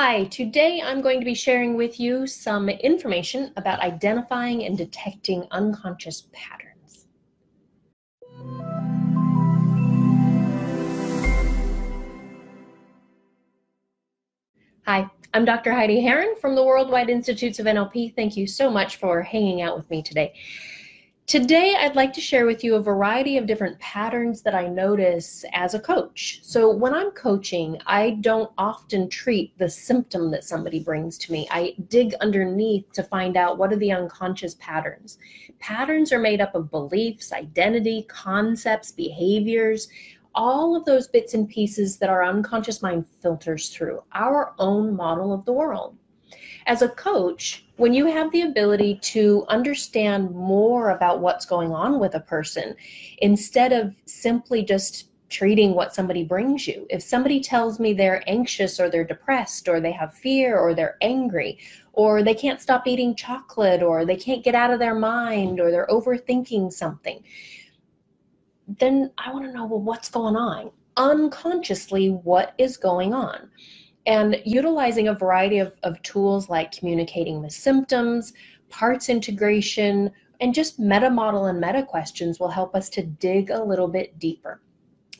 Hi, today I'm going to be sharing with you some information about identifying and detecting unconscious patterns. Hi, I'm Dr. Heidi Heron from the Worldwide Institutes of NLP. Thank you so much for hanging out with me today. Today, I'd like to share with you a variety of different patterns that I notice as a coach. So, when I'm coaching, I don't often treat the symptom that somebody brings to me. I dig underneath to find out what are the unconscious patterns. Patterns are made up of beliefs, identity, concepts, behaviors, all of those bits and pieces that our unconscious mind filters through our own model of the world. As a coach, when you have the ability to understand more about what's going on with a person, instead of simply just treating what somebody brings you. If somebody tells me they're anxious or they're depressed or they have fear or they're angry or they can't stop eating chocolate or they can't get out of their mind or they're overthinking something, then I want to know well, what's going on? Unconsciously, what is going on? And utilizing a variety of, of tools like communicating the symptoms, parts integration, and just meta model and meta questions will help us to dig a little bit deeper.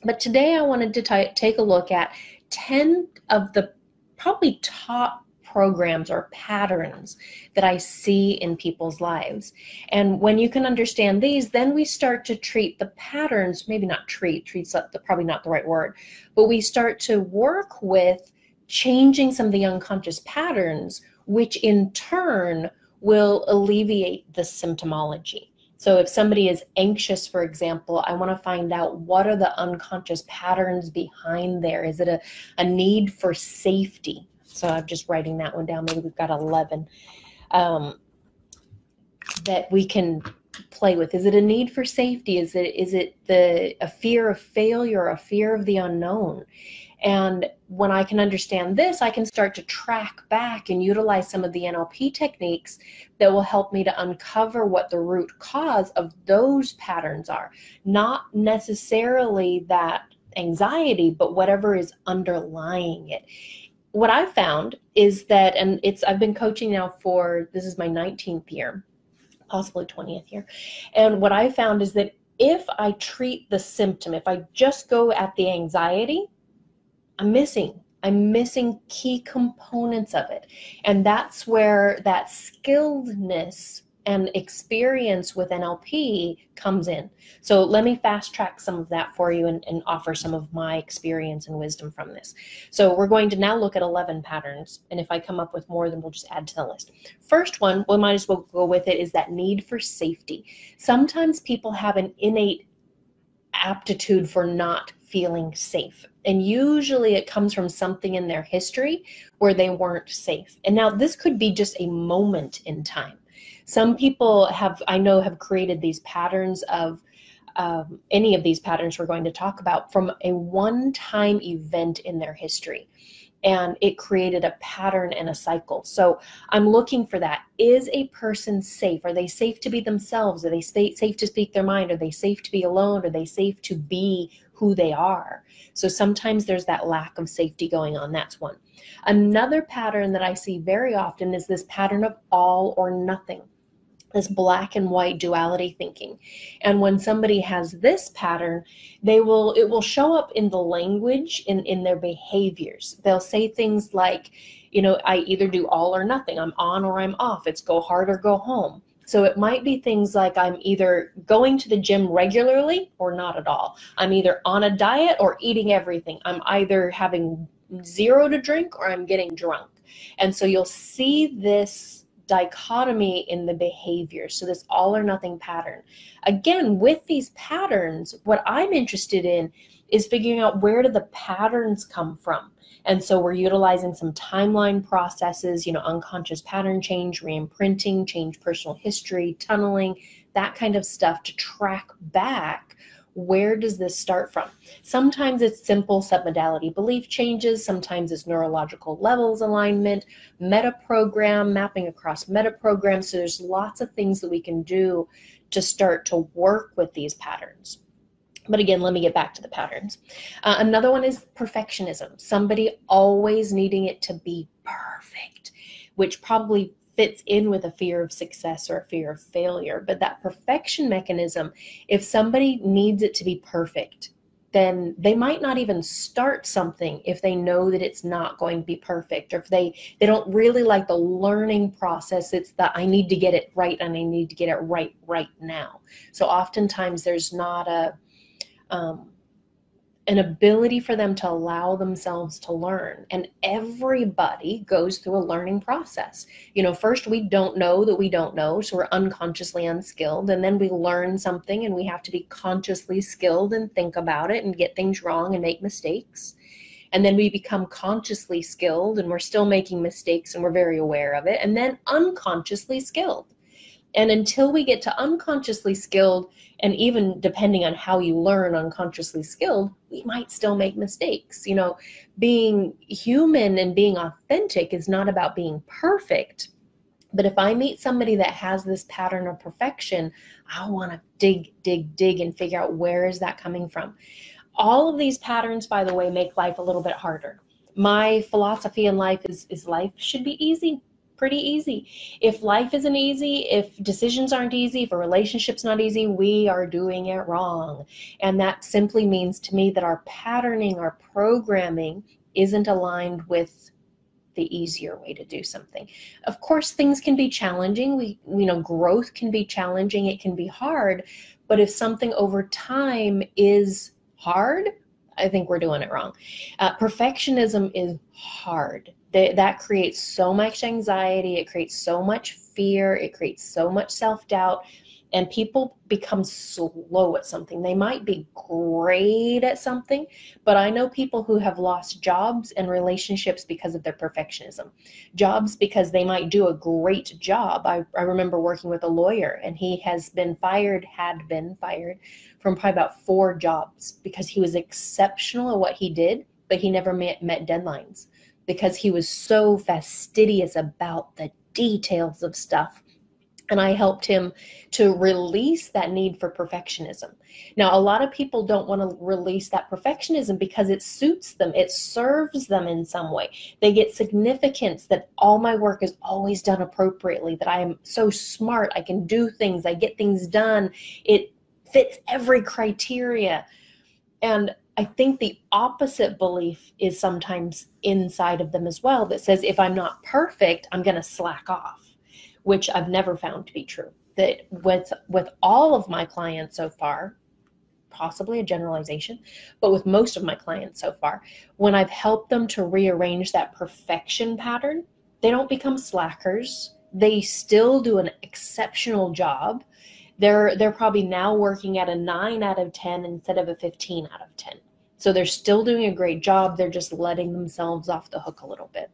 But today I wanted to take a look at 10 of the probably top programs or patterns that I see in people's lives. And when you can understand these, then we start to treat the patterns, maybe not treat, treat's probably not the right word, but we start to work with changing some of the unconscious patterns, which in turn will alleviate the symptomology. So, if somebody is anxious, for example, I want to find out what are the unconscious patterns behind there. Is it a, a need for safety? So, I'm just writing that one down. Maybe we've got 11 um, that we can play with. Is it a need for safety? Is it is it the a fear of failure, a fear of the unknown? And when I can understand this, I can start to track back and utilize some of the NLP techniques that will help me to uncover what the root cause of those patterns are. Not necessarily that anxiety, but whatever is underlying it. What I've found is that, and it's, I've been coaching now for, this is my 19th year, possibly 20th year. And what I found is that if I treat the symptom, if I just go at the anxiety, I'm missing. I'm missing key components of it. And that's where that skilledness and experience with NLP comes in. So let me fast track some of that for you and, and, offer some of my experience and wisdom from this. So we're going to now look at 11 patterns. And if I come up with more, then we'll just add to the list. First one, we might as well go with it, is that need for safety. Sometimes people have an innate aptitude for not feeling safe. And usually it comes from something in their history where they weren't safe. And now this could be just a moment in time. Some people have, I know, have created these patterns of um, any of these patterns we're going to talk about from a one time event in their history and it created a pattern and a cycle. So I'm looking for that. Is a person safe? Are they safe to be themselves? Are they safe to speak their mind? Are they safe to be alone? Are they safe to be who they are? So sometimes there's that lack of safety going on. That's one. Another pattern that I see very often is this pattern of all or nothing this black and white duality thinking and when somebody has this pattern they will it will show up in the language in in their behaviors they'll say things like you know i either do all or nothing i'm on or i'm off it's go hard or go home so it might be things like i'm either going to the gym regularly or not at all i'm either on a diet or eating everything i'm either having zero to drink or i'm getting drunk and so you'll see this dichotomy in the behavior. So, this all or nothing pattern. Again, with these patterns, what I'm interested in is figuring out where do the patterns come from. And so we're utilizing some timeline processes, you know, unconscious pattern change, reimprinting, change personal history, tunneling, that kind of stuff to track back where does this start from? Sometimes it's simple submodality belief changes, sometimes it's neurological levels alignment, meta program, mapping across meta programs. So there's lots of things that we can do to start to work with these patterns. But again, let me get back to the patterns. Uh, another one is perfectionism. Somebody always needing it to be perfect, which probably fits in with a fear of success or a fear of failure. But that perfection mechanism, if somebody needs it to be perfect, then they might not even start something if they know that it's not going to be perfect or if they they don't really like the learning process it's that i need to get it right and i need to get it right right now so oftentimes there's not a um, an ability for them to allow themselves to learn. And everybody goes through a learning process. You know, first we don't know that we don't know, so we're unconsciously unskilled. And then we learn something and we have to be consciously skilled and think about it and get things wrong and make mistakes. And then we become consciously skilled and we're still making mistakes and we're very aware of it. And then unconsciously skilled. And until we get to unconsciously skilled, and even depending on how you learn unconsciously skilled, we might still make mistakes. You know, being human and being authentic is not about being perfect. But if I meet somebody that has this pattern of perfection, I want to dig, dig, dig and figure out where is that coming from. All of these patterns, by the way, make life a little bit harder. My philosophy in life is, is life should be easy pretty easy. If life isn't easy, if decisions aren't easy, if a relationship's not easy, we are doing it wrong. And that simply means to me that our patterning, our programming isn't aligned with the easier way to do something. Of course, things can be challenging. We, you know, growth can be challenging. It can be hard. But if something over time is hard, I think we're doing it wrong. Uh, perfectionism is hard they, that creates so much anxiety it creates so much fear it creates so much self-doubt and people become slow at something. They might be great at something but i know people who have lost jobs and relationships because of their perfectionism. Jobs because they might do a great job. I, I remember working with a lawyer and he has been fired had been fired from probably about four jobs because he was exceptional at what he did but he never met, met deadlines because he was so fastidious about the details of stuff. And I helped him to release that need for perfectionism. Now, a lot of people don't want to release that perfectionism because it suits them, it serves them in some way. They get significance that all my work is always done appropriately, that I am so smart, I can do things, I get things done. It fits every criteria. And I think the opposite belief is sometimes inside of them as well that says if I'm not perfect, I'm going to slack off, which I've never found to be true. That with with all of my clients so far, possibly a generalization, but with most of my clients so far, when I've helped them to rearrange that perfection pattern, they don't become slackers. They still do an exceptional job. They're they're probably now working at a 9 out of 10 instead of a 15 out of 10 so they're still doing a great job. They're just letting themselves off the hook a little bit.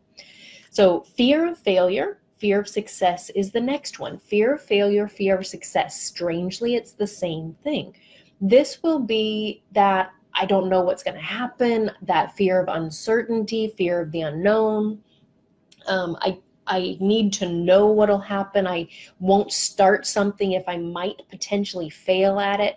So fear of failure, fear of success is the next one. Fear of failure, fear of success. Strangely, it's the same thing. This will be that I don't know what's going to happen, that fear of uncertainty, fear of the unknown. Um, I I need to know what'll happen. I won't start something if I might potentially fail at it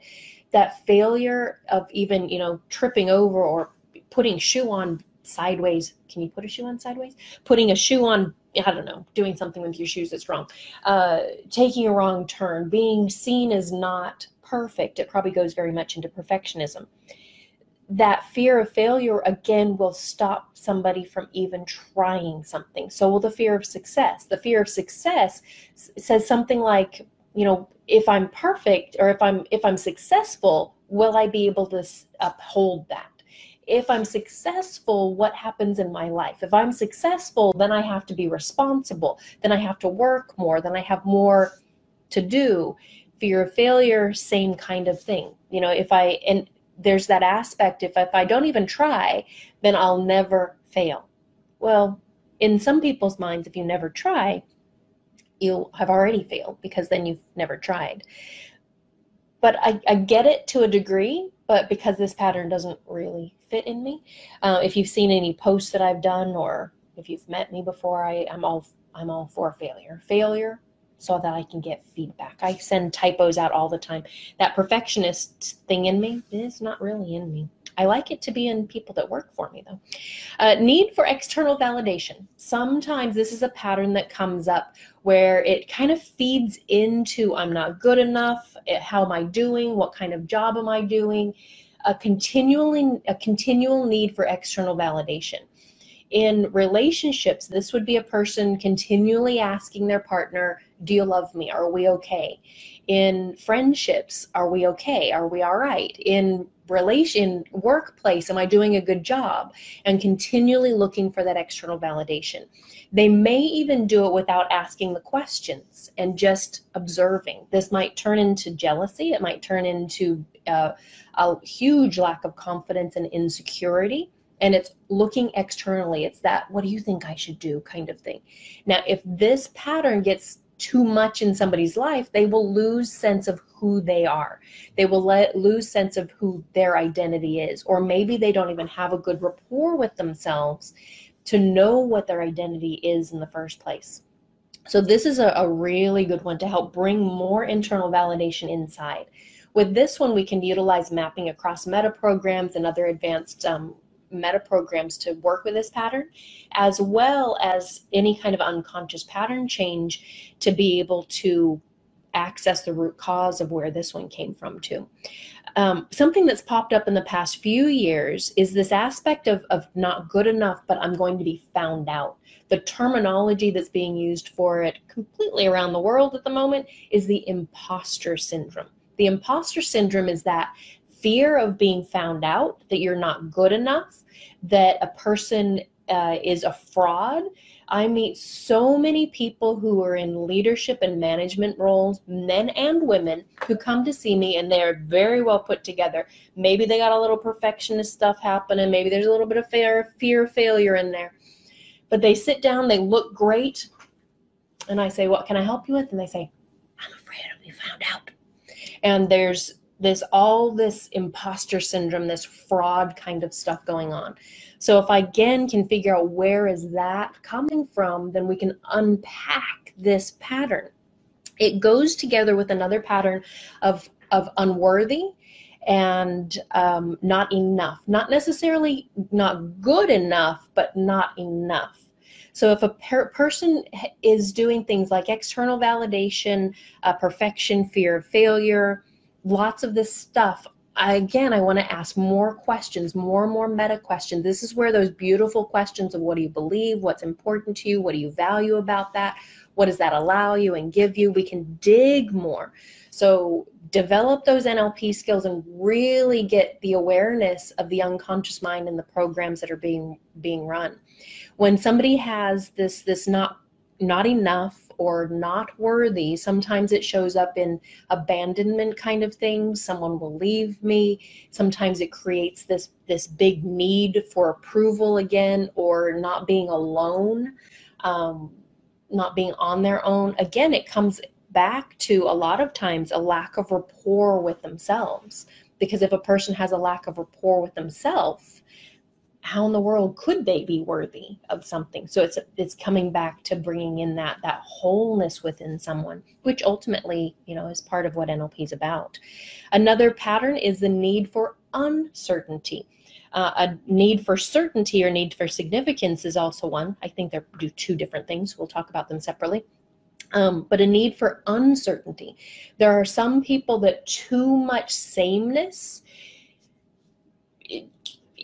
that failure of even you know tripping over or putting shoe on sideways can you put a shoe on sideways? Putting a shoe on i don't know doing something with your shoes that's wrong. Uh, taking a wrong turn being seen as not perfect it probably goes very much into perfectionism. That fear of failure again will stop somebody from even trying something. So will the fear of success. The fear of success says something like you know if i'm perfect or if i'm if i'm successful will i be able to uphold that? If i'm successful what happens in my life? If i'm successful then i have to be responsible. Then i have to work more. Then i have more to do. Fear of failure same kind of thing. You know if i and there's that aspect if, if i don't even try then i'll never fail. Well in some people's minds if you never try you have already failed because then you've never tried. But I, I get it to a degree, but because this pattern doesn't really fit in me. Uh, if you've seen any posts that I've done or if you've met me before, I, I'm all I'm all for failure. Failure so that I can get feedback. I send typos out all the time. That perfectionist thing in me is not really in me. I like it to be in people that work for me, though. Uh, need for external validation. Sometimes this is a pattern that comes up where it kind of feeds into I'm not good enough. Eh, how am I doing? What kind of job am I doing? A continually a continual need for external validation. In relationships, this would be a person continually asking their partner, Do you love me? Are we okay? In friendships, are we okay? Are we all right? In relation workplace am i doing a good job? And continually looking for that external validation. They may even do it without asking the questions and just observing. This might turn into jealousy. It might turn into uh, a huge lack of confidence and insecurity. And it's looking externally. It's that what do you think i should do? kind of thing. Now if this pattern gets too much in somebody's life, they will lose sense of who they are. They will let lose sense of who their identity is, or maybe they don't even have a good rapport with themselves to know what their identity is in the first place. So this is a, a really good one to help bring more internal validation inside. With this one, we can utilize mapping across meta programs and other advanced um, meta programs to work with this pattern, as well as any kind of unconscious pattern change to be able to access the root cause of where this one came from too. Um, something that's popped up in the past few years is this aspect of, of not good enough, but I'm going to be found out. The terminology that's being used for it completely around the world at the moment is the imposter syndrome. The imposter syndrome is that fear of being found out, that you're not good enough, that a person uh, is a fraud. I meet so many people who are in leadership and management roles, men and women, who come to see me and they are very well put together. Maybe they got a little perfectionist stuff happening. Maybe there's a little bit of fear, fear of failure in there. But they sit down, they look great. And I say, What can I help you with? And they say, I'm afraid I'll be found out. And there's this all this imposter syndrome this fraud kind of stuff going on. So if i again can figure out where is that coming from then we can unpack this pattern. It goes together with another pattern of of unworthy and um, not enough. Not necessarily not good enough but not enough. So if a per- person is doing things like external validation uh, perfection fear of failure lots of this stuff I, again, I want to ask more questions, more and more meta questions. This is where those beautiful questions of what do you believe, what's important to you, what do you value about that, what does that allow you and give you, we can dig more. So develop those NLP skills and really get the awareness of the unconscious mind and the programs that are being being run. When somebody has this this not not enough or not worthy. Sometimes it shows up in abandonment kind of things. Someone will leave me. Sometimes it creates this this big need for approval again, or not being alone, um, not being on their own. Again, it comes back to a lot of times a lack of rapport with themselves. Because if a person has a lack of rapport with themselves, how in the world could they be worthy of something? So it's it's coming back to bringing in that that wholeness within someone which ultimately you know is part of what nlp is about. Another pattern is the need for uncertainty. Uh, a need for certainty or need for significance is also one. I think they're do two different things. We'll talk about them separately. Um, but a need for uncertainty. There are some people that too much sameness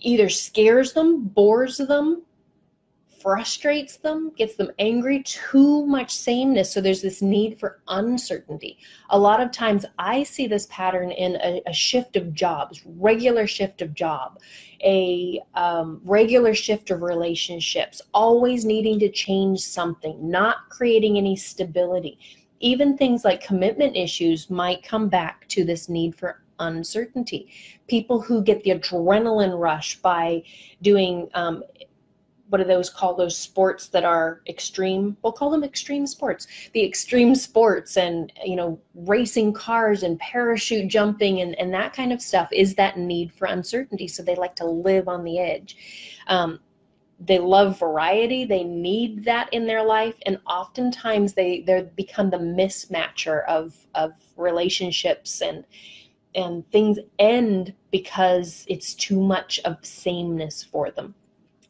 either scares them, bores them, frustrates them, gets them angry, too much sameness. So there's this need for uncertainty. A lot of times I see this pattern in a, a shift of jobs, regular shift of job, a um, regular shift of relationships, always needing to change something, not creating any stability. Even things like commitment issues might come back to this need for uncertainty. People who get the adrenaline rush by doing um, what are those called? Those sports that are extreme. We'll call them extreme sports. The extreme sports and you know racing cars and parachute jumping and and that kind of stuff is that need for uncertainty. So they like to live on the edge. Um, they love variety they need that in their life and oftentimes they they become the mismatcher of of relationships and and things end because it's too much of sameness for them.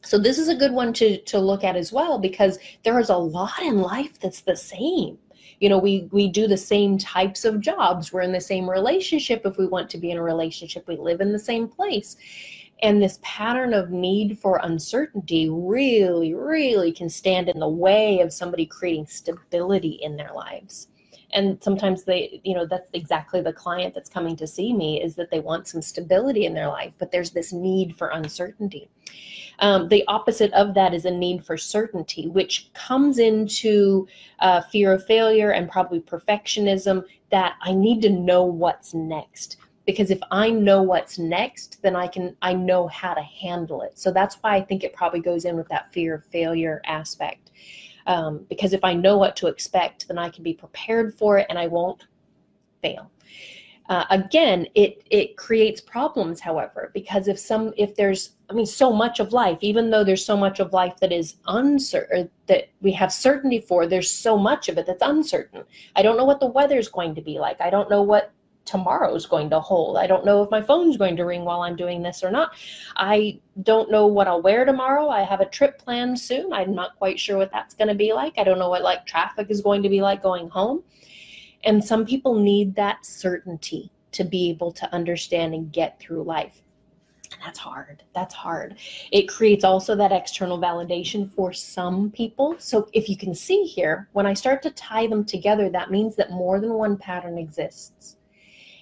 So this is a good one to to look at as well because there is a lot in life that's the same. You know we we do the same types of jobs. We're in the same relationship if we want to be in a relationship. We live in the same place. And this pattern of need for uncertainty really really can stand in the way of somebody creating stability in their lives and sometimes they you know that's exactly the client that's coming to see me is that they want some stability in their life but there's this need for uncertainty. Um, the opposite of that is a need for certainty which comes into uh, fear of failure and probably perfectionism that i need to know what's next. Because if i know what's next then i can i know how to handle it. So that's why i think it probably goes in with that fear of failure aspect um, because if I know what to expect, then I can be prepared for it and I won't fail. Uh, again, it it creates problems, however, because if some if there's I mean so much of life, even though there's so much of life that is uncertain that we have certainty for, there's so much of it that's uncertain. I don't know what the weather's going to be like. I don't know what tomorrow's going to hold. I don't know if my phone's going to ring while I'm doing this or not. I don't know what I'll wear tomorrow. I have a trip planned soon. I'm not quite sure what that's going to be like. I don't know what like traffic is going to be like going home. And some people need that certainty to be able to understand and get through life. And that's hard. That's hard. It creates also that external validation for some people. So if you can see here, when I start to tie them together, that means that more than one pattern exists.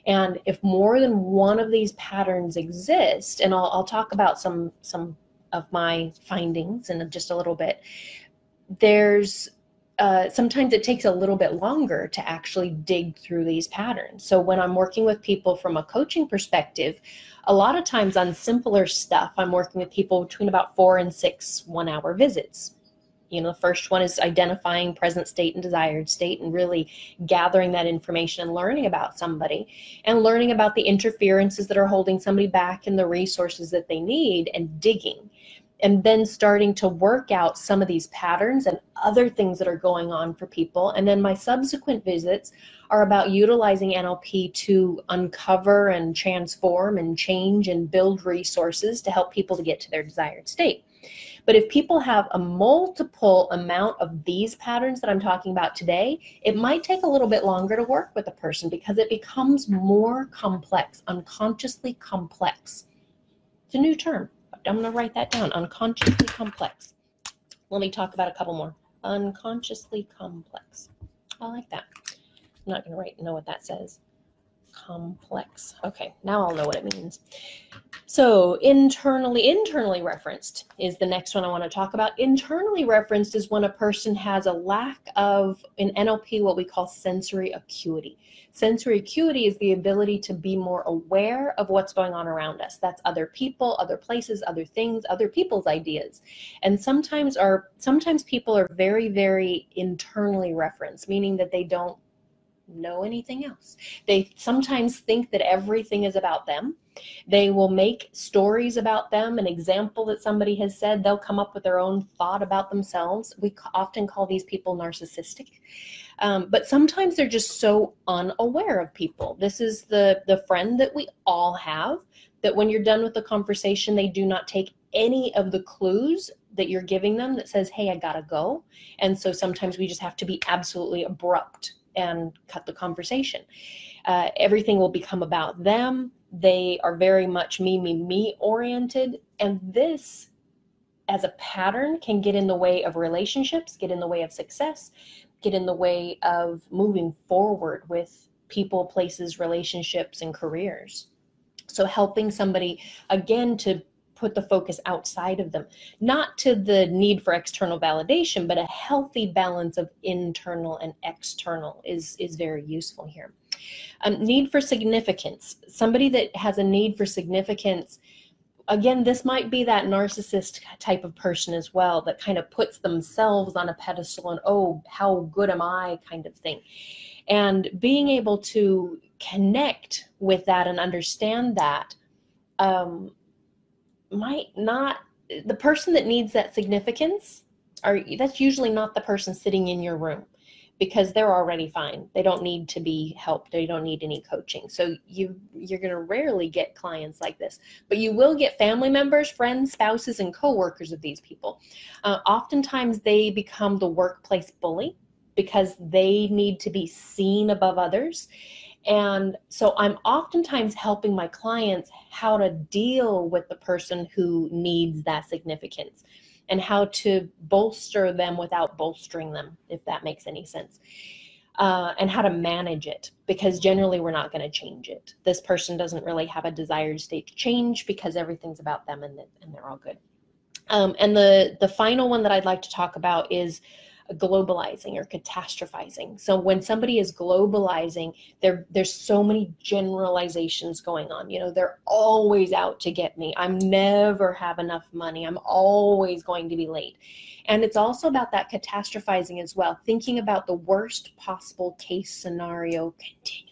And if more than one of these patterns exist, and I'll, I'll talk about some some of my findings in just a little bit, there's uh, sometimes it takes a little bit longer to actually dig through these patterns. So when I'm working with people from a coaching perspective, a lot of times on simpler stuff, I'm working with people between about four and six one hour visits you know the first one is identifying present state and desired state and really gathering that information and learning about somebody and learning about the interferences that are holding somebody back and the resources that they need and digging and then starting to work out some of these patterns and other things that are going on for people. And then my subsequent visits are about utilizing NLP to uncover and transform and change and build resources to help people to get to their desired state. But if people have a multiple amount of these patterns that I'm talking about today, it might take a little bit longer to work with a person because it becomes more complex, unconsciously complex. It's a new term. I'm going to write that down unconsciously complex. Let me talk about a couple more. Unconsciously complex. I like that. I'm not going to write know what that says complex. Okay, now I'll know what it means. So internally, internally referenced is the next one I want to talk about. Internally referenced is when a person has a lack of, in NLP, what we call sensory acuity. Sensory acuity is the ability to be more aware of what's going on around us. That's other people, other places, other things, other people's ideas. And sometimes are sometimes people are very, very internally referenced, meaning that they don't know anything else. They sometimes think that everything is about them. They will make stories about them, an example that somebody has said. They'll come up with their own thought about themselves. We often call these people narcissistic. Um, but sometimes they're just so unaware of people. This is the the friend that we all have. That when you're done with the conversation, they do not take any of the clues that you're giving them that says, "Hey, I gotta go." And so sometimes we just have to be absolutely abrupt and cut the conversation. Uh, everything will become about them. They are very much me, me, me oriented. And this, as a pattern, can get in the way of relationships, get in the way of success, get in the way of moving forward with people, places, relationships, and careers. So, helping somebody again to put the focus outside of them, not to the need for external validation, but a healthy balance of internal and external is, is very useful here. Um, need for significance. Somebody that has a need for significance, again, this might be that narcissist type of person as well that kind of puts themselves on a pedestal and, oh, how good am I kind of thing. And being able to connect with that and understand that um, might not the person that needs that significance are that's usually not the person sitting in your room because they're already fine. They don't need to be helped. They don't need any coaching. So you you're going to rarely get clients like this, but you will get family members, friends, spouses, and coworkers of these people. Uh, oftentimes, they become the workplace bully because they need to be seen above others. And so I'm oftentimes helping my clients how to deal with the person who needs that significance and how to bolster them without bolstering them, if that makes any sense. Uh, and how to manage it because generally we're not going to change it. This person doesn't really have a desired state to change because everything's about them and, and they're all good. Um, and the the final one that I'd like to talk about is globalizing or catastrophizing. So when somebody is globalizing, there there's so many generalizations going on. You know, they're always out to get me. I'm never have enough money. I'm always going to be late. And it's also about that catastrophizing as well, thinking about the worst possible case scenario continually.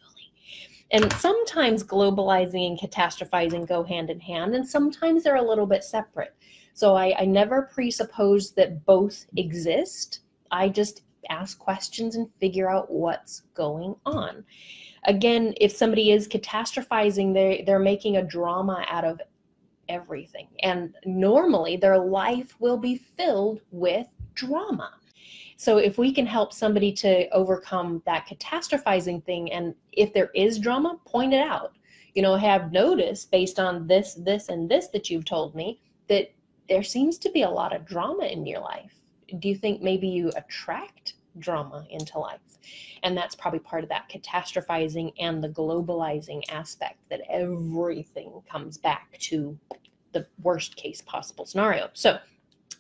And sometimes globalizing and catastrophizing go hand in hand, and sometimes they're a little bit separate. So I, I never presuppose that both exist I just ask questions and figure out what's going on. Again, if somebody is catastrophizing, they they're making a drama out of everything. And normally their life will be filled with drama. So if we can help somebody to overcome that catastrophizing thing and if there is drama, point it out. You know, have noticed based on this, this, and this that you've told me that there seems to be a lot of drama in your life do you think maybe you attract drama into life? And that's probably part of that catastrophizing and the globalizing aspect that everything comes back to the worst case possible scenario. So,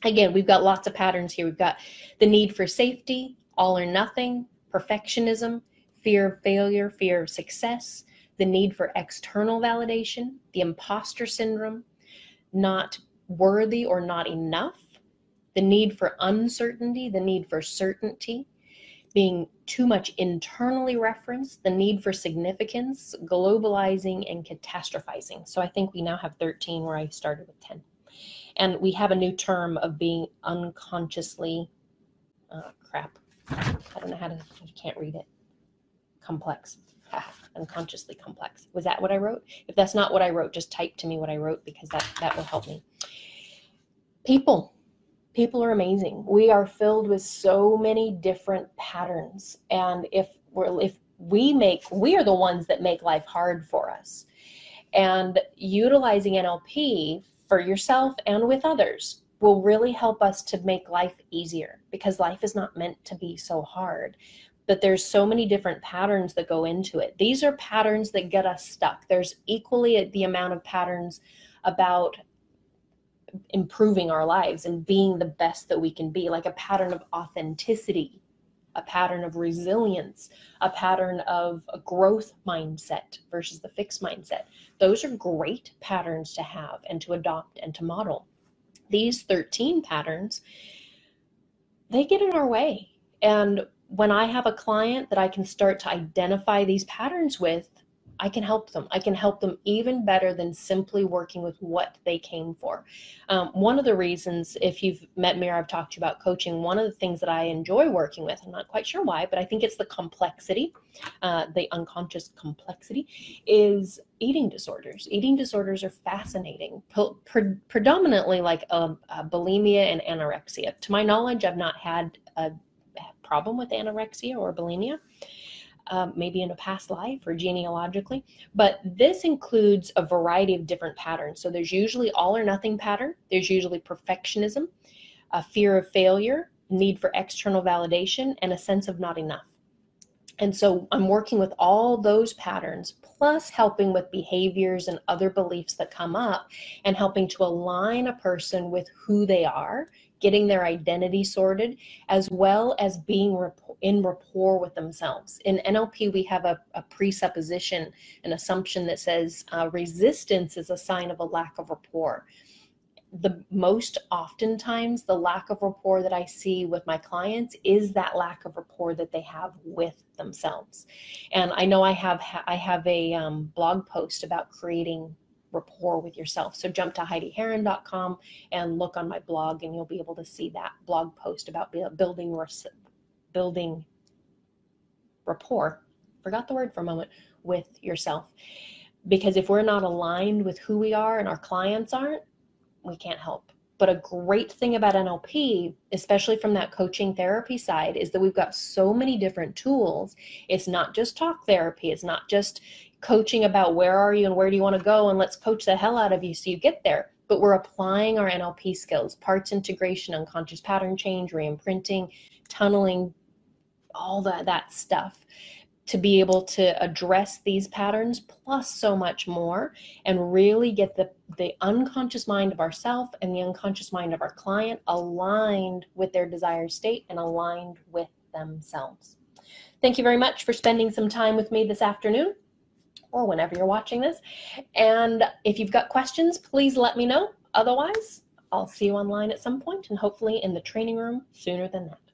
again, we've got lots of patterns here. We've got the need for safety, all or nothing, perfectionism, fear of failure, fear of success, the need for external validation, the imposter syndrome, not worthy or not enough, the need for uncertainty, the need for certainty, being too much internally referenced, the need for significance, globalizing, and catastrophizing. So I think we now have 13 where I started with 10. And we have a new term of being unconsciously, uh, crap. I don't know how to, I can't read it. Complex. unconsciously complex. Was that what I wrote? If that's not what I wrote, just type to me what I wrote because that, that will help me. People people are amazing. We are filled with so many different patterns. And if we're if we make we are the ones that make life hard for us. And utilizing NLP for yourself and with others will really help us to make life easier because life is not meant to be so hard but there's so many different patterns that go into it. These are patterns that get us stuck. There's equally the amount of patterns about improving our lives and being the best that we can be, like a pattern of authenticity, a pattern of resilience, a pattern of a growth mindset versus the fixed mindset. Those are great patterns to have and to adopt and to model. These 13 patterns, they get in our way. And when I have a client that I can start to identify these patterns with, I can help them. I can help them even better than simply working with what they came for. Um, one of the reasons, if you've met me or I've talked to you about coaching, one of the things that I enjoy working with, I'm not quite sure why, but I think it's the complexity, uh, the unconscious complexity, is eating disorders. Eating disorders are fascinating, pre- predominantly like um, a bulimia and anorexia. To my knowledge, I've not had a problem with anorexia or bulimia um, maybe in a past life or genealogically. But this includes a variety of different patterns. So there's usually all or nothing pattern, there's usually perfectionism, a fear of failure, need for external validation, and a sense of not enough. And so I'm working with all those patterns, plus helping with behaviors and other beliefs that come up, and helping to align a person with who they are getting their identity sorted, as well as being in rapport with themselves. In NLP, we have a, a presupposition, an assumption that says uh, resistance is a sign of a lack of rapport. The most oftentimes, the lack of rapport that I see with my clients is that lack of rapport that they have with themselves. And I know I have I have a um, blog post about creating rapport with yourself. So jump to HeidiHeron.com and look on my blog, and you'll be able to see that blog post about building building rapport. Forgot the word for a moment with yourself. Because if we're not aligned with who we are and our clients aren't, we can't help. But a great thing about NLP, especially from that coaching therapy side, is that we've got so many different tools. It's not just talk therapy, it's not just coaching about where are you and where do you want to go, and let's coach the hell out of you so you get there. But we're applying our NLP skills, parts integration, unconscious pattern change, reimprinting, tunneling, all that, that stuff to be able to address these patterns plus so much more and really get the, the unconscious mind of ourself and the unconscious mind of our client aligned with their desired state and aligned with themselves. Thank you very much for spending some time with me this afternoon or whenever you're watching this. And if you've got questions, please let me know. Otherwise, I'll see you online at some point and hopefully in the training room sooner than that.